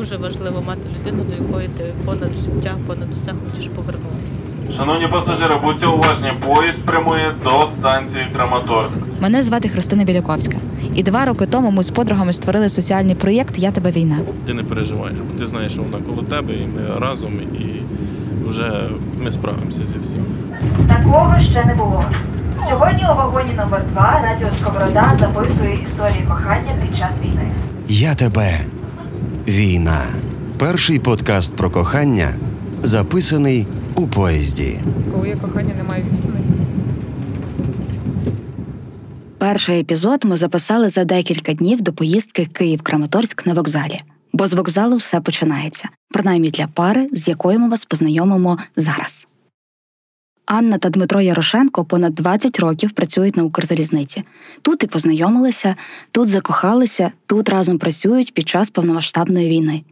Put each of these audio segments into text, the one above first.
дуже важливо мати людину, до якої ти понад життя, понад усе хочеш повернутися. Шановні пасажири, будьте уважні, поїзд прямує до станції Краматорськ. Мене звати Христина Біляковська, і два роки тому ми з подругами створили соціальний проєкт Я тебе війна. Ти не переживаєш, бо ти знаєш, що вона коло тебе, і ми разом, і вже ми справимося зі всім. Такого ще не було. Сьогодні у вагоні номер 2 Радіо Сковорода записує історії кохання під час війни. Я тебе. Війна. Перший подкаст про кохання, записаний у поїзді. Коли є кохання, немає відстані. Перший епізод ми записали за декілька днів до поїздки Київ-Краматорськ на вокзалі. Бо з вокзалу все починається, принаймні для пари, з якою ми вас познайомимо зараз. Анна та Дмитро Ярошенко понад 20 років працюють на Укрзалізниці. Тут і познайомилися, тут закохалися, тут разом працюють під час повномасштабної війни.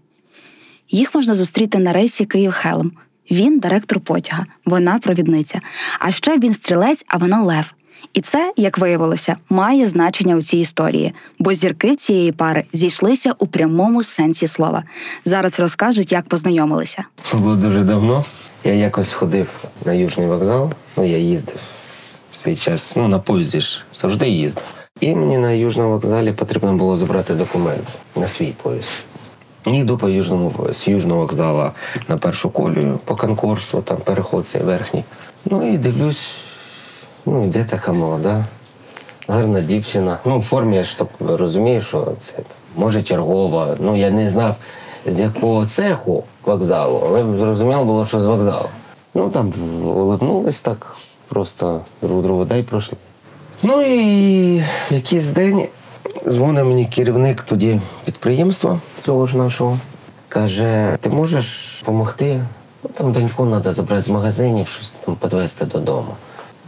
Їх можна зустріти на рейсі Київ-Хелм. Він директор потяга, вона провідниця. А ще він стрілець, а вона лев. І це, як виявилося, має значення у цій історії, бо зірки цієї пари зійшлися у прямому сенсі слова. Зараз розкажуть, як познайомилися. Було дуже давно. Я якось ходив на Южний вокзал, ну я їздив в свій час, ну на поїзді ж завжди їздив. І мені на Южному вокзалі потрібно було забрати документ на свій поїзд. Йду по южному з южного вокзала на першу колію по конкурсу, там переход цей верхній. Ну і дивлюсь, ну йде така молода, гарна дівчина. Ну, в формі я ж розумію, що це може чергова. Ну я не знав з якого цеху вокзалу, але зрозуміло було, що з вокзалу. Ну там улибнулись так, просто друг другу дай пройшли. Ну і якийсь день дзвонить мені керівник тоді підприємства цього ж нашого. Каже, ти можеш допомогти? Ну, там доньку треба забрати з магазинів, щось там підвезти додому.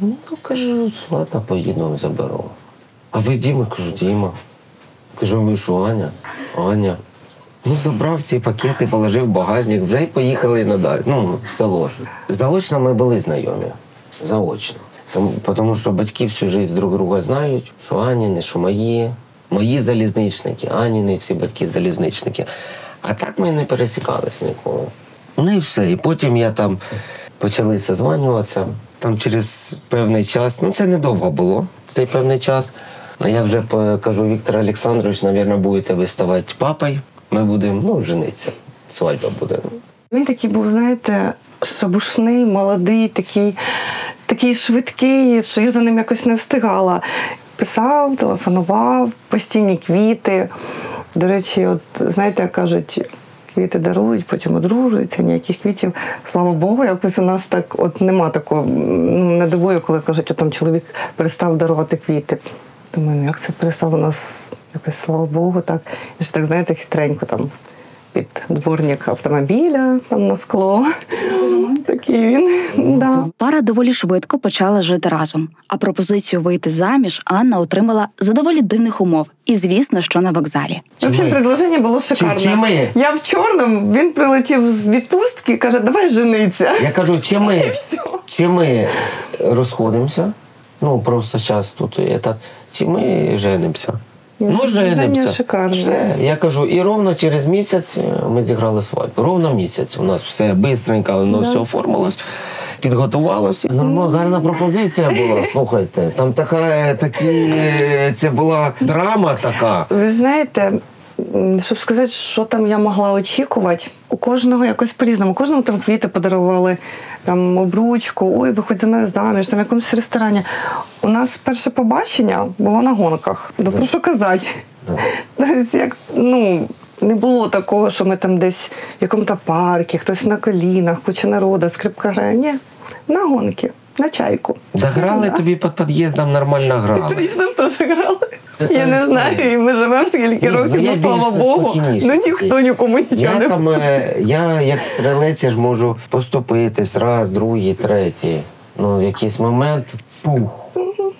Ну, кажу, ладно, поїду, заберу. А ви Діма? Кажу, Діма. Кажу, ви що, Аня? Аня. Ну, забрав ці пакети, положив в багажник, вже й поїхали надалі. Ну, в. Заочно ми були знайомі. Заочно. Тому, тому що батьки всю життя друг друга знають, що Аніни, що мої. Мої залізничники, Аніни, всі батьки залізничники. А так ми не пересікалися ніколи. Ну і все. І потім я там почали созванюватися. Там через певний час, ну це недовго було, цей певний час. А я вже кажу, Віктор Олександрович, мабуть, будете ви ставати папою. Ми будемо ну, женитися. Свадьба буде. Він такий був, знаєте, шабушний, молодий, такий, такий швидкий, що я за ним якось не встигала. Писав, телефонував, постійні квіти. До речі, от знаєте, як кажуть, квіти дарують, потім одружуються, ніяких квітів. Слава Богу, якось у нас так от нема такого. Ну, не дивує, коли кажуть, що там чоловік перестав дарувати квіти. Думаю, ну як це перестав у нас якось, слава Богу, так. І ж так, знаєте, хитренько там під дворник автомобіля там на скло. Такий він. Да. Пара доволі швидко почала жити разом. А пропозицію вийти заміж Анна отримала за доволі дивних умов. І звісно, що на вокзалі. В общем, предложення було шикарне. чи ми? Я в чорному, він прилетів з відпустки і каже, давай жениться. Я кажу, чи ми, чи ми розходимося, ну просто час тут, чи ми женимося. Ну, женимося. шикарно. Все. Я кажу, і ровно через місяць е, ми зіграли свадьбу. Ровно місяць. У нас все бистренько, воно все оформилось, підготувалося. Нормально, гарна пропозиція була. Слухайте, там така, такі, е, це була драма така. Ви знаєте, щоб сказати, що там я могла очікувати, у кожного якось по-різному. Кожному там квіти подарували, там обручку, ой, виходь за мене заміж, там в якомусь ресторані. У нас перше побачення було на гонках. Да прошу що казати? Тобто, як, ну, не було такого, що ми там десь в якому-то парку, хтось на колінах, куча народу, скрипка грає. Ні, на гонки, на чайку. Да грали Да. тобі під під'їздом нормально грали. Різним теж грали. Це Я не теж знаю, і ми живемо скільки Ні, років, ну, ну слава Богу. Ну ніхто нікому нічого Я не там, е, я як стрілець я ж можу поступитись раз, другий, третій. Ну, в якийсь момент пух.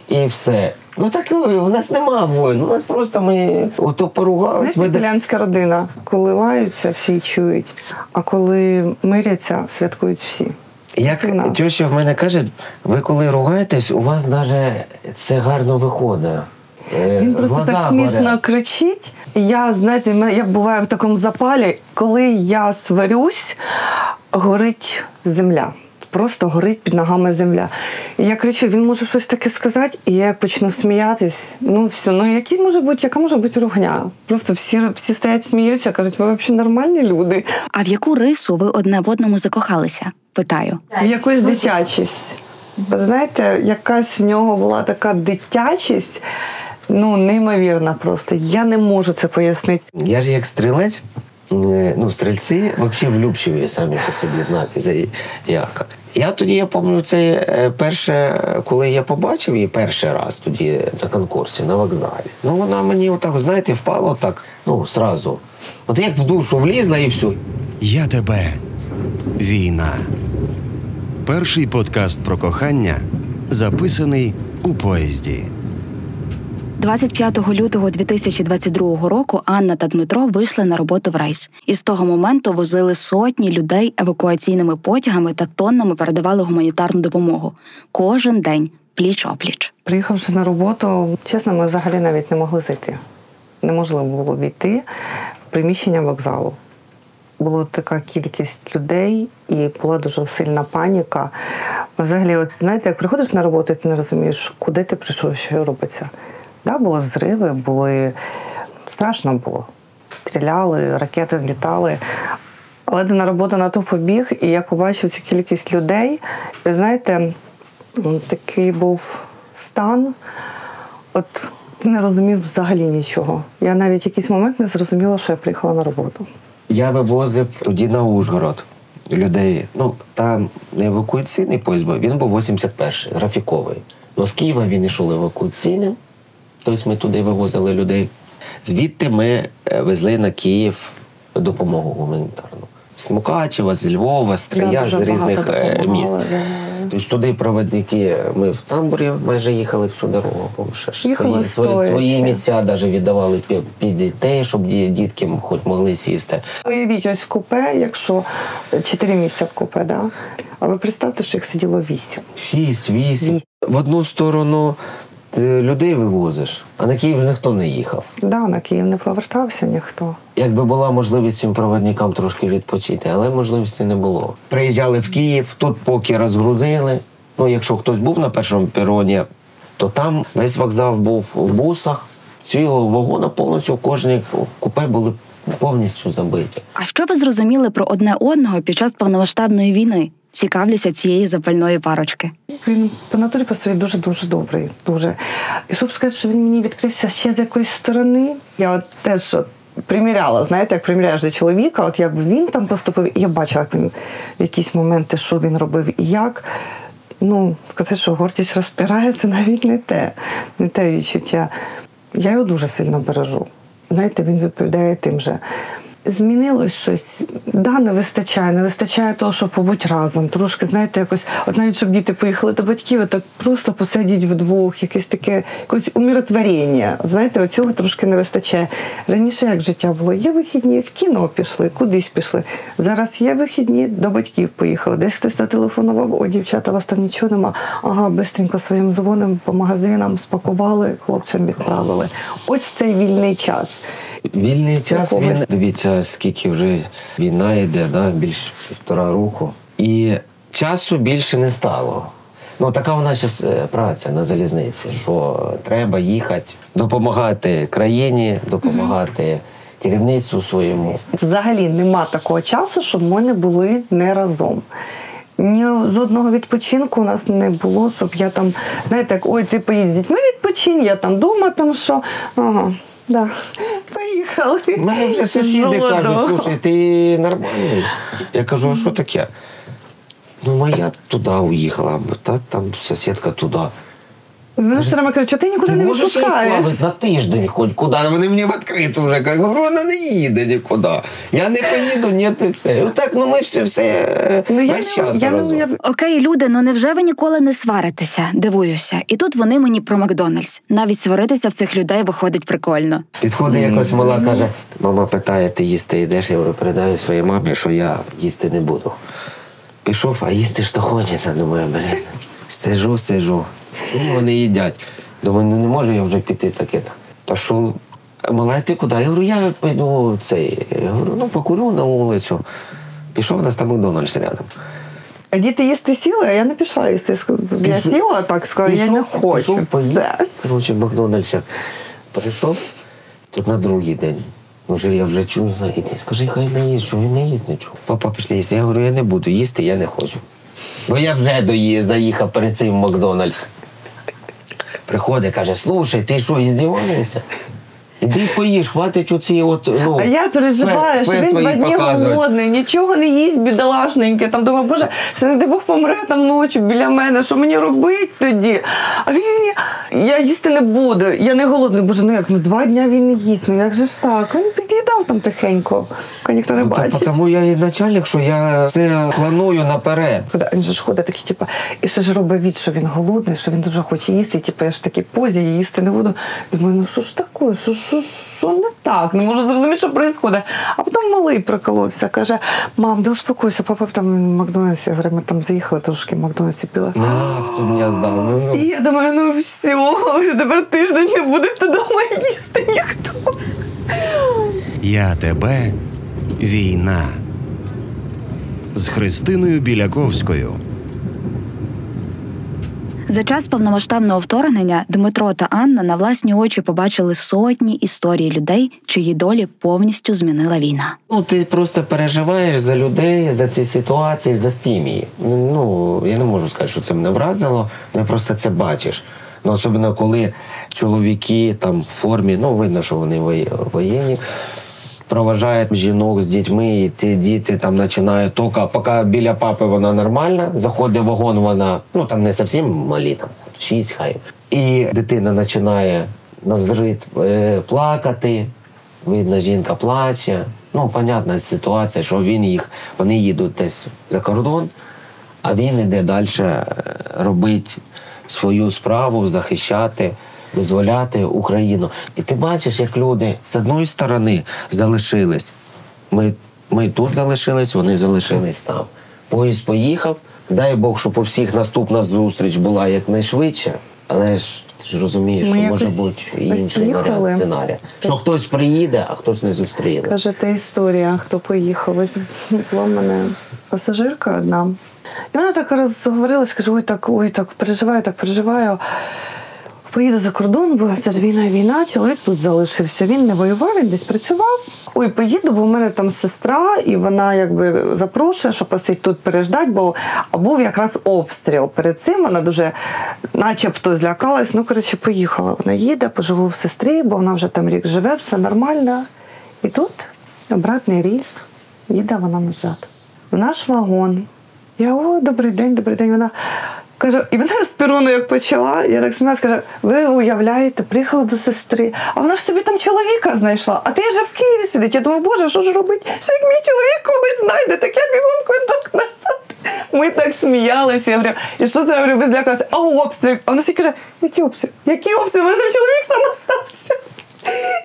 І все. Ну так е, у нас нема воїн. У нас просто ми ото поругались. Знаєте, Ми... італіянська родина, коли лаються, всі чують, а коли миряться, святкують всі. Як Вона. теща в мене каже, ви коли ругаєтесь, у вас навіть це гарно виходить. Е, Він просто глаза так смішно горять. кричить, я, знаєте, я буваю в такому запалі, коли я сварюсь, горить земля. Просто горить під ногами земля. І я кричу, він може щось таке сказати, і я як почну сміятись. Ну все, ну які може бути, яка може бути ругня? Просто всі, всі стоять, сміються, кажуть, ви взагалі нормальні люди. А в яку рису ви одне в одному закохалися? Питаю. В якусь дитячість. Ви знаєте, якась в нього була така дитячість, ну неймовірна просто. Я не можу це пояснити. Я ж як стрілець, ну, стрільці взагалі влюбчиві самі по собі знати. за- Як. Я тоді, я пам'ятаю, це е, перше, коли я побачив її перший раз тоді на конкурсі, на вокзалі. Ну, вона мені отак, знаєте, впала отак, ну, сразу. От як в душу влізла і все. Я тебе. Війна. Перший подкаст про кохання записаний у поїзді. 25 лютого 2022 року Анна та Дмитро вийшли на роботу в рейс. І з того моменту возили сотні людей евакуаційними потягами та тоннами передавали гуманітарну допомогу. Кожен день пліч опліч. Приїхавши на роботу, чесно, ми взагалі навіть не могли зайти. Неможливо було війти в приміщення вокзалу. Була така кількість людей, і була дуже сильна паніка. Взагалі, от знаєте, як приходиш на роботу, і ти не розумієш, куди ти прийшов, що робиться. Да, були взриви, були страшно було. Стріляли, ракети влітали. Але на роботу на то побіг, і я побачив цю кількість людей. І знаєте, такий був стан. От ти не розумів взагалі нічого. Я навіть якийсь момент не зрозуміла, що я приїхала на роботу. Я вивозив тоді на Ужгород людей. Ну, там не евакуаційний поїзд був, він був 81-й, графіковий. Ну, з Києва він йшов евакуаційним. Тобто ми туди вивозили людей. Звідти ми е, везли на Київ допомогу гуманітарну. З Мукачева, з Львова, з Трия, з різних е, міст. Тобто туди проводники, ми в тамбурі майже їхали всю дорогу, бо ще ж Їхали свої, свої, свої місця навіть віддавали під, під дітей, щоб дітки хоч могли сісти. Уявіть, ось в купе, якщо чотири місця в купе, да? а ви представте, що їх сиділо вісім. Шість. Вісім. В одну сторону ти людей вивозиш, а на Київ ніхто не їхав. Да, на Київ не повертався ніхто. Якби була можливість цим проводникам трошки відпочити, але можливості не було. Приїжджали в Київ, тут поки розгрузили. Ну, якщо хтось був на першому пероні, то там весь вокзал був в бусах, цілого вагона повністю кожні купе були повністю забиті. А що ви зрозуміли про одне одного під час повномасштабної війни? Цікавлюся цієї запальної парочки. Він по натурі по собі дуже дуже добрий. Дуже. І щоб сказати, що він мені відкрився ще з якоїсь сторони, я от теж от приміряла, знаєте, як приміряєш до чоловіка, от як він там поступив, я бачила, як він в якісь моменти, що він робив і як. Ну, сказати, що гордість розпирається, навіть не те, не те відчуття. Я його дуже сильно бережу. Знаєте, він відповідає тим же. Змінилось щось. Да, не вистачає, не вистачає того, щоб побути разом. Трошки, знаєте, якось, от навіть щоб діти поїхали до батьків, так просто посидіть вдвох, якесь таке якось умиротворення. Знаєте, оцього трошки не вистачає. Раніше як життя було, є вихідні, в кіно пішли, кудись пішли. Зараз є вихідні, до батьків поїхали. Десь хтось зателефонував, о, дівчата, у вас там нічого нема. Ага, бистренько своїм дзвоним по магазинам спакували, хлопцям відправили. Ось цей вільний час. Вільний час він Якогось. Дивіться, скільки вже війна йде, да, більш півтора року. І часу більше не стало. Ну, така у нас зараз праця на залізниці, що треба їхати, допомагати країні, допомагати керівництву своєму. Взагалі нема такого часу, щоб ми не були не разом. Ні з одного відпочинку у нас не було, щоб я там, знаєте, як ой, ти поїдь з дітьми відпочинь, я там вдома там що. Ага, да. Поїхали. У мене вже сусіди кажуть, слушай, ти нормальний. Я кажу, а що таке? Ну, моя туди уїхала, та там сусідка туди. Мене все время кажуть, що ти нікуди Ти не можеш відпускаєш. на тиждень хоч куди. Вони мені відкрито вже кажуть, вона не їде нікуди. Я не поїду, ні, ти все. І так, ну ми все, все Ну, я весь не, час я не разом. уяв- Окей, люди, ну невже ви ніколи не сваритеся? Дивуюся. І тут вони мені про Макдональдс. Навіть сваритися в цих людей виходить прикольно. Підходить якось мала, каже, мама питає, ти їсти йдеш? Я передаю своїй мамі, що я їсти не буду. Пішов, а їсти ж то хочеться, думаю, блін. Сижу, сижу. Ну, вони їдять. Думаю, ну не можу я вже піти таке. Пішов, Мала, ти куди? Я говорю, я пойду цей. Я говорю, ну покурю на вулицю. Пішов, у нас там Макдональдс рядом. А діти їсти сіли, а я не пішла їсти. Я сіла так, сказала, я не хочу. пішов, поїв. Коротше, в Макдональдсі прийшов, тут на другий день. Вже я вже чую за іди, скажи, хай не їсть, що він не їсть нічого. Папа пішли їсти. Я говорю, я не буду їсти, я не хочу. Бо я вже доїв, заїхав перед цим в Макдональдс. Приходить, каже, слушай, ти що, іздіваєшся? Іди поїж, хватить оці от, ну, А я переживаю, що він два дні показувати. голодний, нічого не їсть, бідолашненьке. Там думаю, боже, що не дай Бог помре там ночі біля мене, що мені робити тоді? А він мені, я їсти не буду, я не голодний. Боже, ну як, ну два дні він не їсть, ну як же ж так? Він під'їдав там тихенько, поки ніхто не Ну, бачить. Тому я і начальник, що я це планую наперед. Він же ж ходить такий, типу, і ще ж робить від, що він голодний, що він дуже хоче їсти, і типу, я ж в такій позі, я їсти не буду. Думаю, ну що ж таке, що, що, що не так? Не можу зрозуміти, що відбувається. А потім малий приколовся, каже: мам, да успокойся, папа там в Макдональдсі, я говорю, ми там заїхали трошки в Макдональдсі піли. Ну, ну. І я думаю, ну все, вже тепер тиждень не будете вдома їсти ніхто. Я тебе війна з Христиною Біляковською. За час повномасштабного вторгнення Дмитро та Анна на власні очі побачили сотні історій людей, чиї долі повністю змінила війна. Ну, ти просто переживаєш за людей, за ці ситуації, за сім'ї. Ну, я не можу сказати, що це мене вразило, я просто це бачиш. Ну, особливо, коли чоловіки там в формі, ну, видно, що вони воєнні. Проважають жінок з дітьми, і ті діти там починають тока, поки біля папи вона нормальна, заходить в вагон, вона ну там не зовсім малі, там шість хай. І дитина починає навзрит е, плакати, видно, жінка плаче. Ну, понятна ситуація, що він їх, вони їдуть десь за кордон, а він іде далі робити свою справу, захищати, визволяти Україну. І ти бачиш, як люди з одної сторони залишились. Ми, ми тут залишились, вони залишились там. Поїзд поїхав. Дай Бог, щоб у всіх наступна зустріч була якнайшвидше, але ж ти ж розумієш, Ми що може бути інший варіант сценарія. Що хтось приїде, а хтось не зустріне. Каже, та історія, хто поїхав. Ось була в мене пасажирка одна. І вона так розговорилась, каже, ой, так, ой, так переживаю, так переживаю. Поїду за кордон, бо це ж війна, війна, чоловік тут залишився. Він не воював, він десь працював. Ой, поїду, бо в мене там сестра, і вона якби запрошує, що посидь тут переждать, бо був якраз обстріл. Перед цим вона дуже начебто злякалась. Ну, коротше, поїхала. Вона їде, поживу в сестрі, бо вона вже там рік живе, все нормально. І тут обратний рейс, їде вона назад. В наш вагон. Я о, добрий день, добрий день. Вона каже, і вона з перуну як почала. Я так сміялась, каже, ви уявляєте, приїхала до сестри, а вона ж собі там чоловіка знайшла, а ти вже в Києві сидить. Я думаю, боже, що ж робить? Що як мій чоловік колись знайде, так я бігом квиток назад. Ми так сміялися. Я говорю, і що це я говорю, ви злякалася? А обстріл. А вона всі каже, який обстріл? Який обстріл? У мене там чоловік сам остався.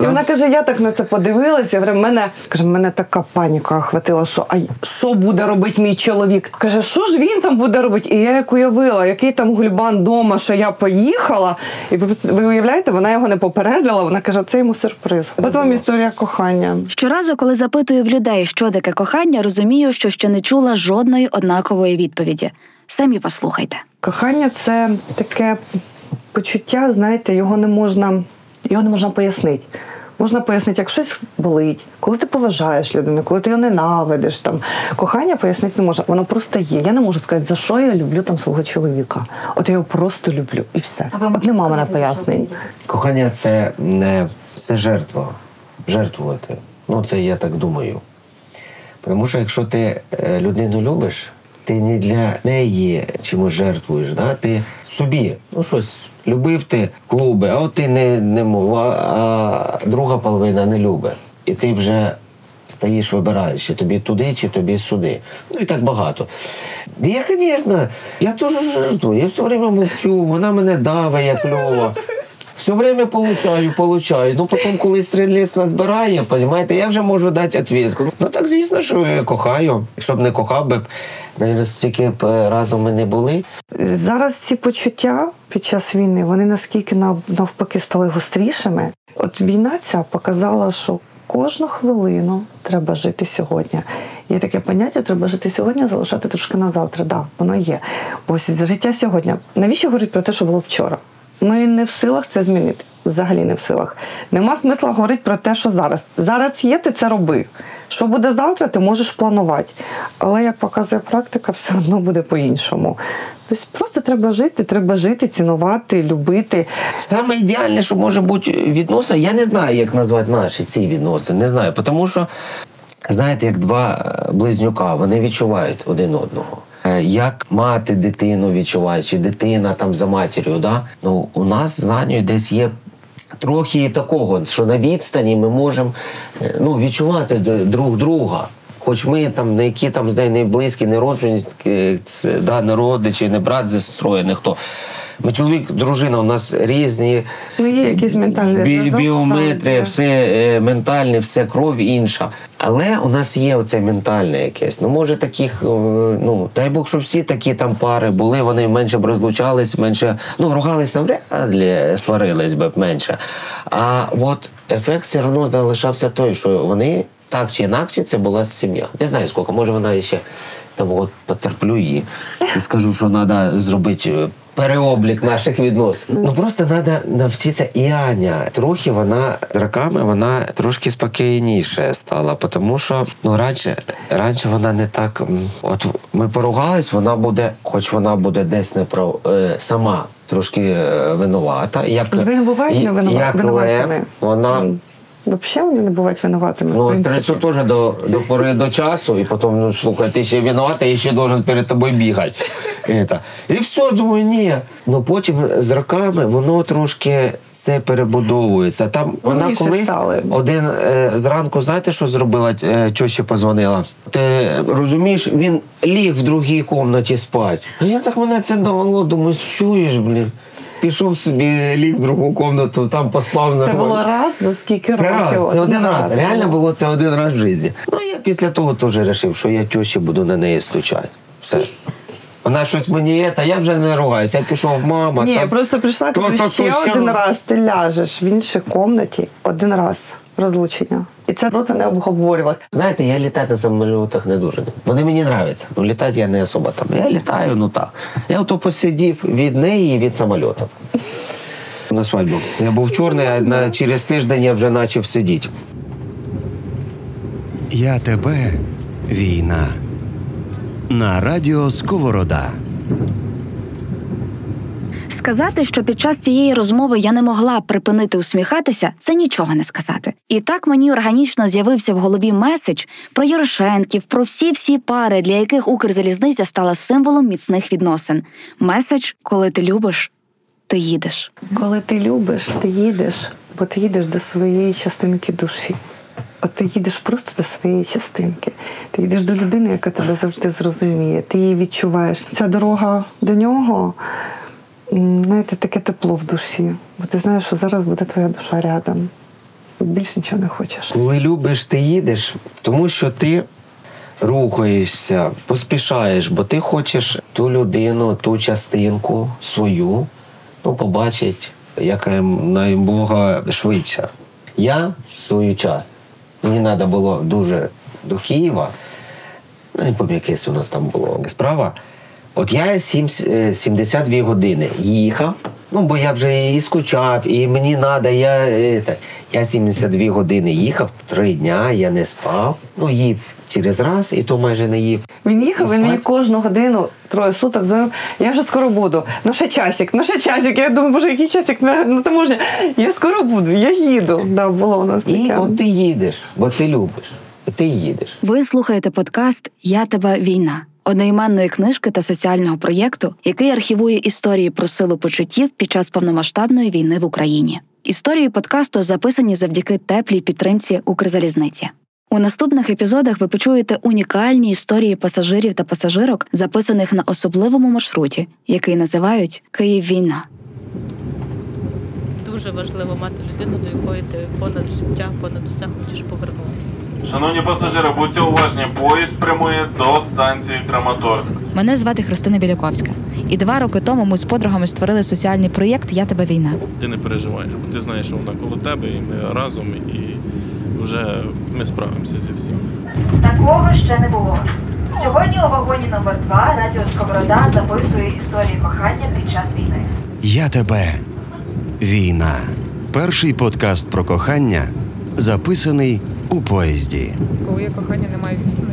І вона каже, я так на це подивилася. Я говорю, мене каже, мене така паніка охватила, що а що буде робити мій чоловік? Каже, що ж він там буде робити? І я як уявила, який там гульбан вдома, що я поїхала. І ви, ви уявляєте, вона його не попередила. Вона каже, це йому сюрприз. От вам історія кохання. Щоразу, коли запитую в людей, що таке кохання, розумію, що ще не чула жодної однакової відповіді. Самі послухайте. Кохання це таке почуття, знаєте, його не можна, його не можна пояснити. Можна пояснити, як щось болить, коли ти поважаєш людину, коли ти його ненавидиш. Там. Кохання пояснити не можна, воно просто є. Я не можу сказати, за що я люблю там свого чоловіка. От я його просто люблю і все. От нема мене пояснень. Кохання це не це жертва. Жертвувати. Ну, це я так думаю. Тому що якщо ти е, людину любиш, ти не для неї чимось жертвуєш, да? ти собі, ну щось, любив ти клуби, а от ти не, не мов, а, а друга половина не любить. І ти вже стаєш, вибираєш, чи тобі туди, чи тобі сюди. Ну і так багато. Я, звісно, я теж жертвую, я все время мовчу, вона мене давить, як кльово. Все время получаю, получаю. Ну потім, коли стрілець назбирає, розумієте, я вже можу дати відповідь. Ну так, звісно, що я кохаю. Якщо б не кохав би, стільки е, разом ми не були. Зараз ці почуття під час війни вони наскільки навпаки стали гострішими. От війна ця показала, що кожну хвилину треба жити сьогодні. Є таке поняття, треба жити сьогодні, залишати трошки на завтра. Да, воно є. Ось життя сьогодні. Навіщо говорити про те, що було вчора? Ми не в силах це змінити. Взагалі не в силах. Нема смисла говорити про те, що зараз. Зараз є, ти це роби. Що буде завтра, ти можеш планувати. Але як показує практика, все одно буде по-іншому. Тобто просто треба жити, треба жити, цінувати, любити. Саме ідеальне, що може бути відносини, я не знаю, як назвати наші ці відносини. Не знаю, тому що, знаєте, як два е, близнюка, вони відчувають один одного. Е, Як мати дитину відчуває, чи дитина там за матір'ю, да? ну, у нас з Анею десь є трохи і такого, що на відстані ми можемо е, ну, відчувати друг друга. Хоч ми там не які там з неї не близькі, не родственники, да, не родичі, не брат зі сестрою, ніхто. Ми чоловік, дружина, у нас різні Ну, є якийсь ментальний бі- біометрія, все е, ментальне, все кров інша. Але у нас є оце ментальне якесь. Ну, може, таких, е, ну, дай Бог, щоб всі такі там пари були, вони менше б розлучались, менше, ну, ругались навряд ли, сварились би менше. А от ефект все одно залишався той, що вони так чи інакше це була сім'я. Не знаю скільки, може вона ще там от потерплю її і скажу, що треба зробити. е, Переоблік наших відносин. Ну просто треба навчитися. І Аня трохи вона з роками вона трошки спокійніше стала, тому що ну раніше, раніше вона не так. От ми поругались, вона буде, хоч вона буде десь не про е, сама трошки е, винувата. Як, як лев, вона. Взагалі вони не бувають винуватими. Ну, стрельцу теж до, до пори до часу, і потім, ну, слухай, ти ще винуватий, я ще должен перед тобою бігати. Это. І все, думаю, ні. Ну потім з роками воно трошки це перебудовується. Там вона колись стали. один е, зранку, знаєте, що зробила? Е, тьощі позвонила. Ти розумієш, він ліг в другій кімнаті спати. А я так мене це довело, думаю, чуєш, блін. Пішов собі, ліг в другу кімнату, там поспав Це нормально. було раз за скільки Це років. раз, це один раз. Реально було це один раз в житті. Ну я після того теж вирішив, що я тещі буду на неї стучати. Все. Вона щось мені є, та я вже не ругаюся. Я пішов, мама. Ні, там, я просто прийшла, кажу, ще один раз ти ляжеш в іншій кімнаті, один раз розлучення. І це просто не обговорювалося. Знаєте, я літати на самолітах не дуже. Вони мені нравляться. Ну літати я не особо там. Я літаю, ну так. Я ото посидів від неї і від самольотів. На свадьбу. Я був чорний, а на, через тиждень я вже почав сидіти. Я тебе війна. На радіо Сковорода. Сказати, що під час цієї розмови я не могла припинити усміхатися, це нічого не сказати. І так мені органічно з'явився в голові меседж про Ярошенків, про всі всі пари, для яких Укрзалізниця стала символом міцних відносин. Меседж, коли ти любиш, ти їдеш. Коли ти любиш, ти їдеш, бо ти їдеш до своєї частинки душі. От ти їдеш просто до своєї частинки. Ти їдеш до людини, яка тебе завжди зрозуміє. Ти її відчуваєш. Ця дорога до нього, знаєте, таке тепло в душі. Бо ти знаєш, що зараз буде твоя душа рядом. Більше нічого не хочеш. Коли любиш, ти їдеш, тому що ти рухаєшся, поспішаєш, бо ти хочеш ту людину, ту частинку свою ну, побачити, яка наймога швидше. Я в свій час, мені треба було дуже до Києва, ну, якесь у нас там було справа. От я сім- е, 72 години їхав, ну бо я вже і скучав, і мені треба, я, е, я 72 години їхав, три дня я не спав, ну їв через раз, і то майже не їв. Він їхав, він мені кожну годину, троє суток дзвонив, я вже скоро буду. Ну ще часик, ну ще часик. Я думаю, боже, який часик на, на таможні. Я скоро буду, я їду. Да, було у нас І таке. от ти їдеш, бо ти любиш, ти їдеш. Ви слухаєте подкаст Я тебе війна одноіменної книжки та соціального проєкту, який архівує історії про силу почуттів під час повномасштабної війни в Україні. Історії подкасту записані завдяки теплій підтримці Укрзалізниці. У наступних епізодах ви почуєте унікальні історії пасажирів та пасажирок, записаних на особливому маршруті, який називають Київ війна. Дуже важливо мати людину, до якої ти понад життя, понад усе хочеш повернутися. Шановні пасажири, будьте уважні, поїзд прямує до станції Краматорськ. Мене звати Христина Біляковська, і два роки тому ми з подругами створили соціальний проєкт Я тебе війна. Ти не переживаєш, бо ти знаєш, що вона коло тебе, і ми разом, і вже ми справимося зі всім. Такого ще не було. Сьогодні у вагоні номер 2 радіо Сковорода записує історії кохання під час війни. Я тебе. Війна. Перший подкаст про кохання, записаний у поїзді. Коли є кохання, немає відстані.